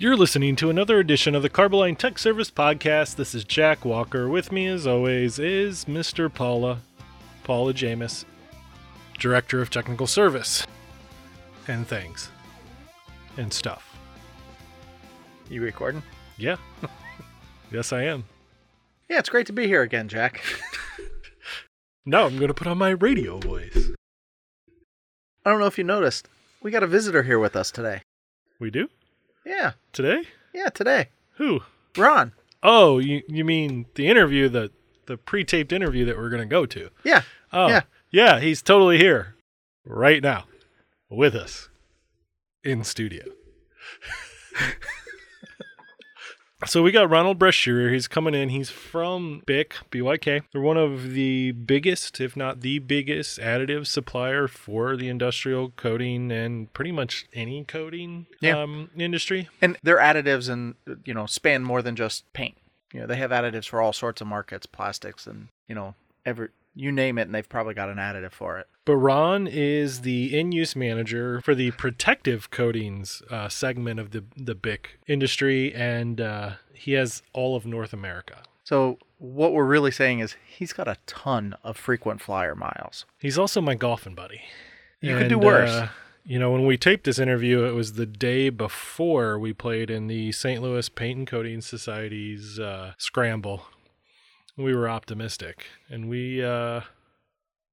You're listening to another edition of the Carboline Tech Service Podcast. This is Jack Walker. With me, as always, is Mr. Paul, Paul Jamis, Director of Technical Service, and things, and stuff. You recording? Yeah. yes, I am. Yeah, it's great to be here again, Jack. Now I'm going to put on my radio voice. I don't know if you noticed, we got a visitor here with us today. We do? Yeah, Today? yeah, today. Who? Ron. Oh, you, you mean the interview, the, the pre taped interview that we're going to go to? Yeah, Oh, Yeah. yeah, he's totally here right now with us in studio. so we got Ronald Brashear. He's coming in. He's from BIC, BYK. They're one of the biggest, if not the biggest, additive supplier for the industrial coating and pretty much any coating Yeah. um, industry. and their additives and you know span more than just paint. You know, they have additives for all sorts of markets, plastics, and you know, every you name it, and they've probably got an additive for it. But Ron is the end-use manager for the protective coatings uh, segment of the the BYK industry, and uh, he has all of North America. So what we're really saying is he's got a ton of frequent flyer miles. He's also my golfing buddy. You could do worse. uh, you know, when we taped this interview, it was the day before we played in the St. Louis Paint and Coating Society's uh, scramble. We were optimistic, and we uh,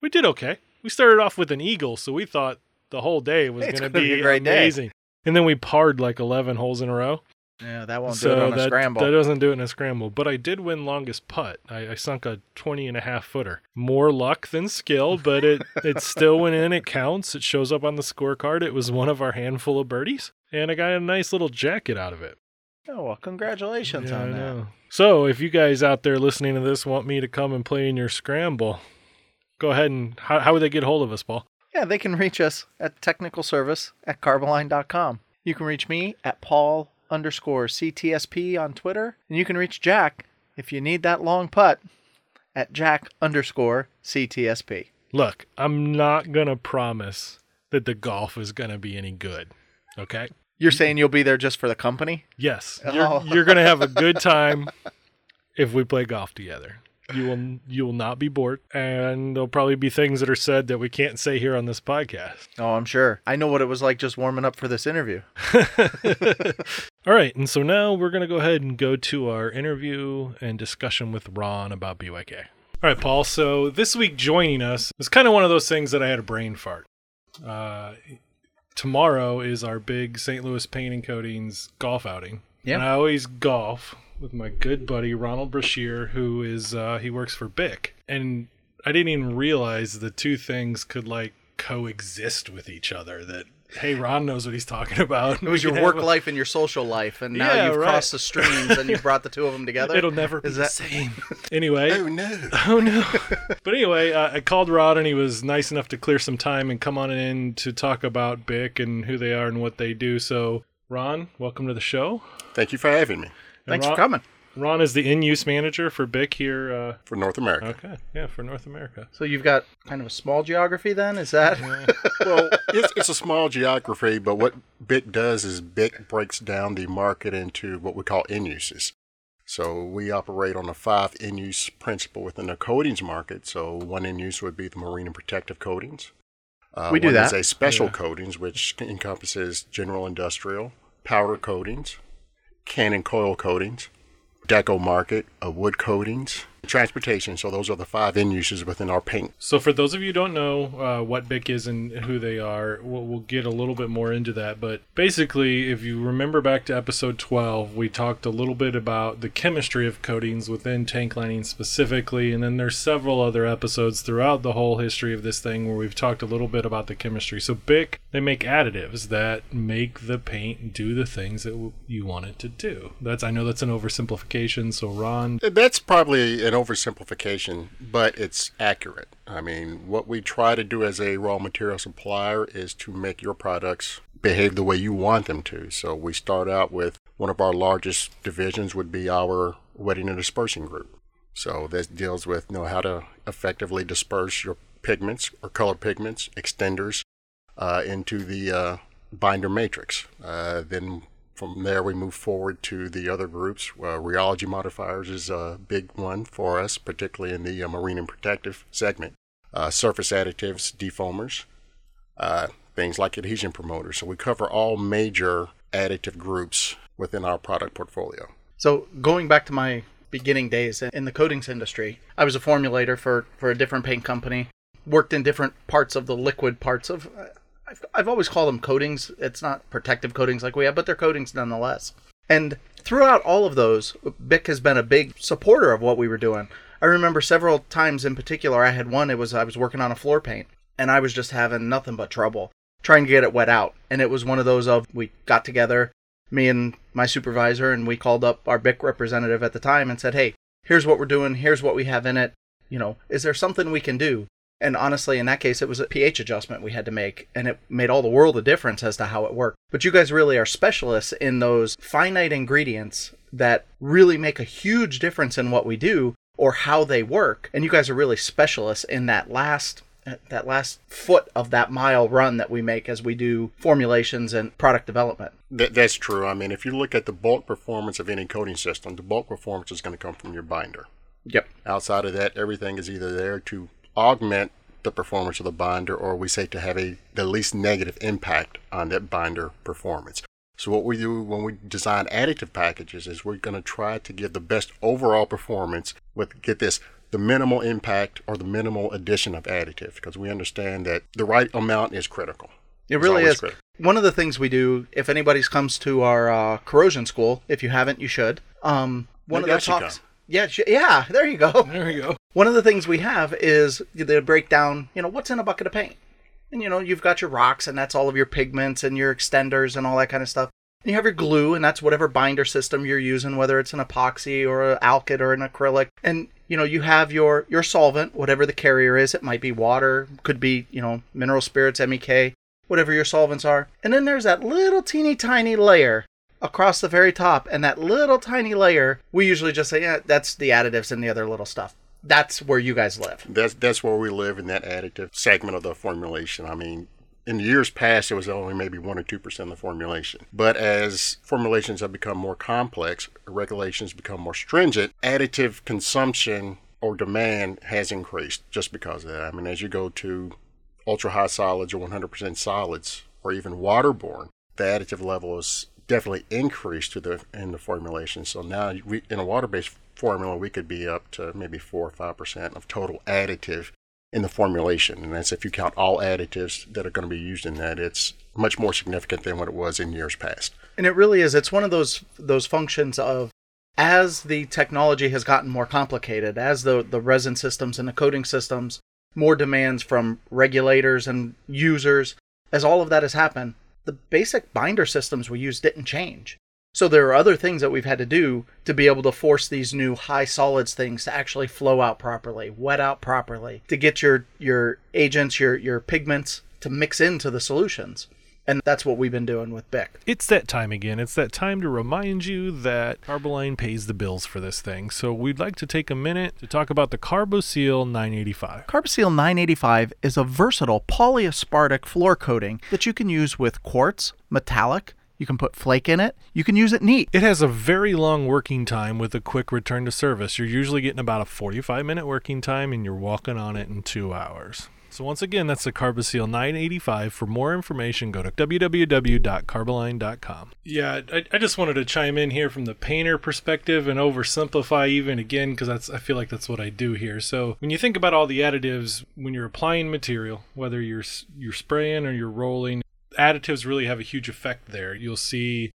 we did okay. We started off with an eagle, so we thought the whole day was going to be be a great day. amazing. And then we parred like eleven holes in a row. Yeah, that won't do so it on a scramble. that doesn't do it in a scramble. But I did win longest putt. I, I sunk a 20 and a half footer. More luck than skill, but it, it still went in. It counts. It shows up on the scorecard. It was one of our handful of birdies. And I got a nice little jacket out of it. Oh well, congratulations Yeah, on I that. So if you guys out there listening to this want me to come and play in your scramble, go ahead and how, how would they get hold of us, Paul? Yeah, they can reach us at technical service at carboline.com. You can reach me at Paul underscore CTSP on Twitter. And you can reach Jack if you need that long putt at Jack underscore CTSP. Look, I'm not going to promise that the golf is going to be any good. Okay? You're saying you'll be there just for the company? Yes, Oh. you're, you're going to have a good time if we play golf together. You will you will not be bored, and there'll probably be things that are said that we can't say here on this podcast. Oh, I'm sure. I know what it was like just warming up for this interview. All right, and so now we're going to go ahead and go to our interview and discussion with Ron about BYK. All right, Paul. So this week joining us is kind of one of those things that I had a brain fart. Uh, tomorrow is our big St. Louis Paint and Coatings golf outing. Yeah. And I always golf with my good buddy Ronald Brashear, who is uh, he works for BYK, and I didn't even realize the two things could like coexist with each other. That hey, Ron knows what he's talking about. It was your work life and your social life, and now Yeah, you've right. crossed the streams and you've brought the two of them together. It'll never be Is the that- same. Anyway, Oh no! Oh no! but anyway, uh, I called Rod, and he was nice enough to clear some time and come on in to talk about BYK and who they are and what they do. So, Ron, welcome to the show. Thank you for having me And Thanks Ron, for coming. Ron is the end-use manager for BYK here. Uh, for North America. okay, yeah, for North America. So you've got kind of a small geography then, is that? Well, it's, it's a small geography, but what BYK does is BYK breaks down the market into what we call end-uses. So we operate on a five end-use principle within the coatings market. So one end-use would be the marine and protective coatings. Uh, We do one is a special Yeah. coatings, which encompasses general industrial, powder coatings, can and coil coatings, deco market, of wood coatings, transportation. So those are the five end uses within our paint So, for those of you who don't know uh, what BYK is and who they are, we'll, we'll get a little bit more into that. But basically, if you remember back to episode 12, we talked a little bit about the chemistry of coatings within tank lining specifically. And then there's several other episodes throughout the whole history of this thing where we've talked a little bit about the chemistry. So, BYK, they make additives that make the paint do the things that you want it to do. That's I know that's an oversimplification. So, Ron, That's probably an oversimplification, but it's accurate. I mean, what we try to do as a raw material supplier is to make your products behave the way you want them to. So we start out with one of our largest divisions would be our wetting and dispersing group. So this deals with you know how to effectively disperse your pigments or color pigments, extenders, uh, into the uh, binder matrix. Uh, then From there, we move forward to the other groups. Uh, rheology modifiers is a big one for us, particularly in the uh, marine and protective segment. Uh, surface additives, defoamers, uh, things like adhesion promoters. So we cover all major additive groups within our product portfolio. So going back to my beginning days in the coatings industry, I was a formulator for, for a different paint company. Worked in different parts of the liquid parts of. I've, I've always called them coatings. It's not protective coatings like we have, but they're coatings nonetheless. And throughout all of those, BYK has been a big supporter of what we were doing. I remember several times in particular, I had one. It was I was working on a floor paint, and I was just having nothing but trouble trying to get it wet out. And it was one of those of we got together, me and my supervisor, and we called up our BYK representative at the time and said, "Hey, here's what we're doing. Here's what we have in it. You know, is there something we can do?" And honestly, in that case, it was a pH adjustment we had to make, and it made all the world a difference as to how it worked. But you guys really are specialists in those finite ingredients that really make a huge difference in what we do or how they work. And you guys are really specialists in that last that last foot of that mile run that we make as we do formulations and product development. That, that's true. I mean, if you look at the bulk performance of any coating system, the bulk performance is going to come from your binder. Yep. Outside of that, everything is either there to augment the performance of the binder or we say to have a the least negative impact on that binder performance. So what we do when we design additive packages is we're going to try to give the best overall performance with get this the minimal impact or the minimal addition of additive because we understand that the right amount is critical. It really is. Critical. One of the things we do, if anybody comes to our uh, corrosion school, if you haven't, you should. Um, one of the talks. Yeah, yeah, there you go. There you go. One of the things we have is the breakdown, you know, what's in a bucket of paint. And you know, you've got your rocks and that's all of your pigments and your extenders and all that kind of stuff. And you have your glue and that's whatever binder system you're using, whether it's an epoxy or an alkyd or an acrylic. And you know, you have your your solvent, whatever the carrier is. It might be water, could be, you know, mineral spirits, MEK, whatever your solvents are. And then there's that little teeny tiny layer across the very top. And that little tiny layer, we usually just say, yeah, that's the additives and the other little stuff. That's where you guys live. That's that's where we live in that additive segment of the formulation. I mean, in years past, it was only maybe 1 or 2% of the formulation. But as formulations have become more complex, regulations become more stringent, additive consumption or demand has increased just because of that. I mean, as you go to ultra high solids or 100% solids or even waterborne, the additive level is definitely increased to the in the formulation. So now we, in a water-based formula, we could be up to maybe four or five percent of total additive in the formulation. And that's if you count all additives that are going to be used in that, it's much more significant than what it was in years past. And it really is. It's one of those those functions of as the technology has gotten more complicated, as the the resin systems and the coating systems, more demands from regulators and users, as all of that has happened, the basic binder systems we use didn't change. So there are other things that we've had to do to be able to force these new high solids things to actually flow out properly, wet out properly, to get your your agents, your your pigments to mix into the solutions. And that's what we've been doing with BYK. It's that time again. It's that time to remind you that Carboline pays the bills for this thing. So we'd like to take a minute to talk about the CarboSeal 985. CarboSeal 985 is a versatile polyaspartic floor coating that you can use with quartz, metallic, you can put flake in it. You can use it neat. It has a very long working time with a quick return to service. You're usually getting about a 45 minute working time and you're walking on it in two hours. So once again, that's the Carboseal 985. For more information, go to www.carboline.com. Yeah, I, I, just wanted to chime in here from the painter perspective and oversimplify even again because that's I feel like that's what I do here. So when you think about all the additives when you're applying material, whether you're you're spraying or you're rolling, additives really have a huge effect there. You'll see,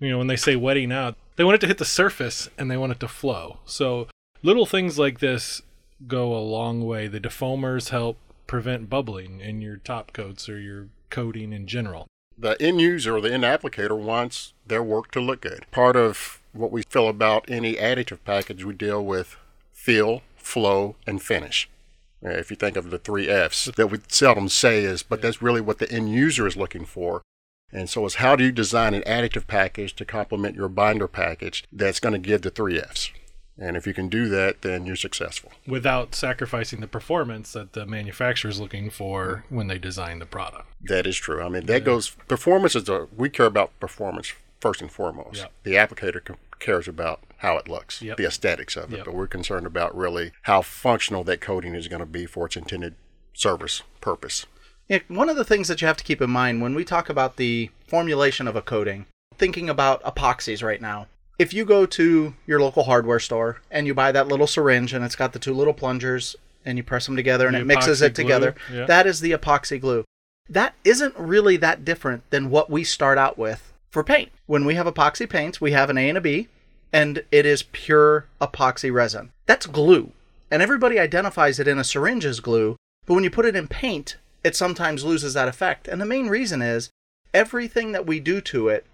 you know, when they say wetting out, they want it to hit the surface and they want it to flow. So little things like this go a long way. The defoamers help prevent bubbling in your top coats or your coating in general. The end user or the end applicator wants their work to look good. Part of what we feel about any additive package, we deal with feel, flow, and finish. If you think of the three F's that we seldom say is, but that's really what the end user is looking for. And so is how do you design an additive package to complement your binder package that's going to give the three F's. And if you can do that, then you're successful. Without sacrificing the performance that the manufacturer is looking for when they design the product. That is true. I mean, that yeah. goes, performance is a, we care about performance first and foremost. Yep. The applicator cares about how it looks, Yep. the aesthetics of it, Yep. but we're concerned about really how functional that coating is going to be for its intended service purpose. Yeah, one of the things that you have to keep in mind when we talk about the formulation of a coating, thinking about epoxies right now. If you go to your local hardware store and you buy that little syringe and it's got the two little plungers and you press them together and The it mixes it together, yeah. that is the epoxy glue. That isn't really that different than what we start out with for paint. When we have epoxy paints, we have an A and a B, and it is pure epoxy resin. That's glue. And everybody identifies it in a syringe as glue, but when you put it in paint, it sometimes loses that effect. And the main reason is everything that we do to it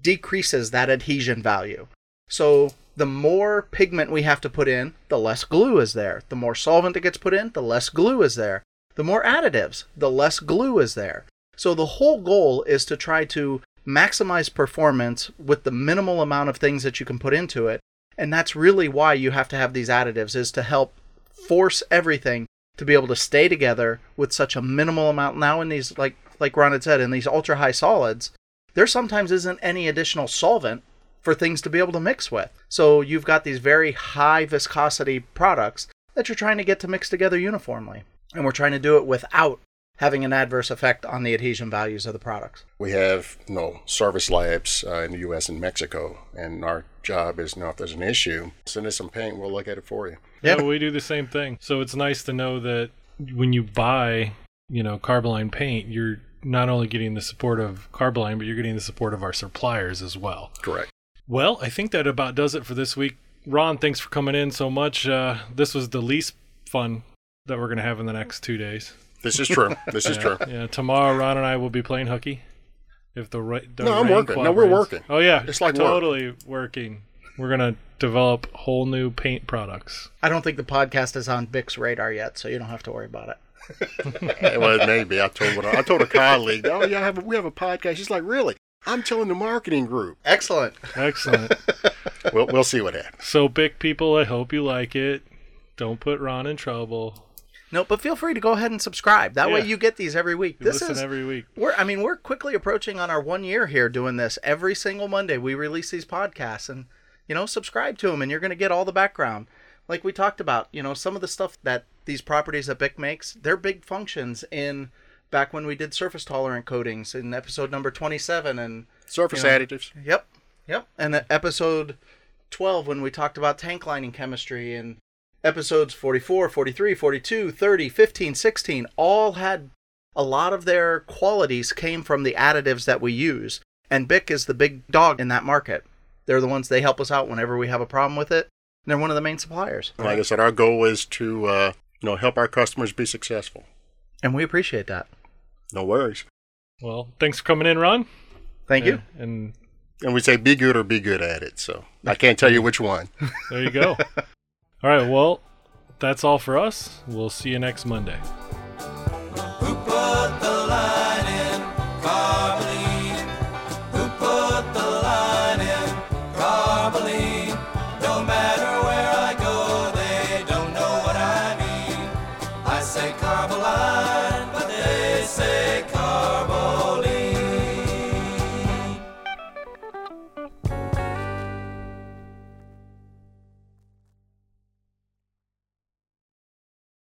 decreases that adhesion value. So the more pigment we have to put in, the less glue is there. The more solvent that gets put in, the less glue is there. The more additives, the less glue is there. So the whole goal is to try to maximize performance with the minimal amount of things that you can put into it. And that's really why you have to have these additives is to help force everything to be able to stay together with such a minimal amount. Now in these like like Ron had said, in these ultra high solids, there sometimes isn't any additional solvent for things to be able to mix with. So you've got these very high viscosity products that you're trying to get to mix together uniformly. And we're trying to do it without having an adverse effect on the adhesion values of the products. We have you know, service labs uh, in the U.S. and Mexico, and our job is, you know, if there's an issue, send us some paint, we'll look at it for you. Yeah, Yep. we do the same thing. So it's nice to know that when you buy, you know, Carboline paint, you're not only getting the support of Carboline, but you're getting the support of our suppliers as well. Correct. Well, I think that about does it for this week. Ron, thanks for coming in so much. Uh, this was the least fun that we're going to have in the next two days. This is true. This is true. Yeah, tomorrow Ron and I will be playing hooky. If the right, the No, I'm rain working. No, we're cooperates. working. Oh yeah, It's like work. totally working. We're gonna develop whole new paint products. I don't think the podcast is on BYK's radar yet, so you don't have to worry about it. Well, maybe. I told one, I told a colleague, oh yeah, I have a, we have a podcast. She's like, really? I'm telling the marketing group. Excellent. Excellent. We'll we'll see what happens. so big people, I hope you like it. Don't put Ron in trouble. No, but feel free to go ahead and subscribe. That way you get these every week. You This listen is every week. we're I mean, we're quickly approaching on our 1 year here doing this. Every single Monday we release these podcasts and you know, subscribe to them and you're going to get all the background. Like we talked about, you know, some of the stuff that these properties that BYK makes, they're big functions in back when we did surface tolerant coatings in episode number 27 and Surface You know, additives. Yep. Yep. And episode 12 when we talked about tank lining chemistry and episodes 44, 43, 42, 30, 15, 16 all had a lot of their qualities came from the additives that we use. And BYK is the big dog in that market. They're the ones they help us out whenever we have a problem with it. And they're one of the main suppliers. Like I said, our goal is to uh, you know help our customers be successful. And we appreciate that. No worries. Well, thanks for coming in, Ron. Thank you. Yeah, And And we say be good or be good at it. So I can't tell you which one. there you go. all right. Well, that's all for us. We'll see you next Monday.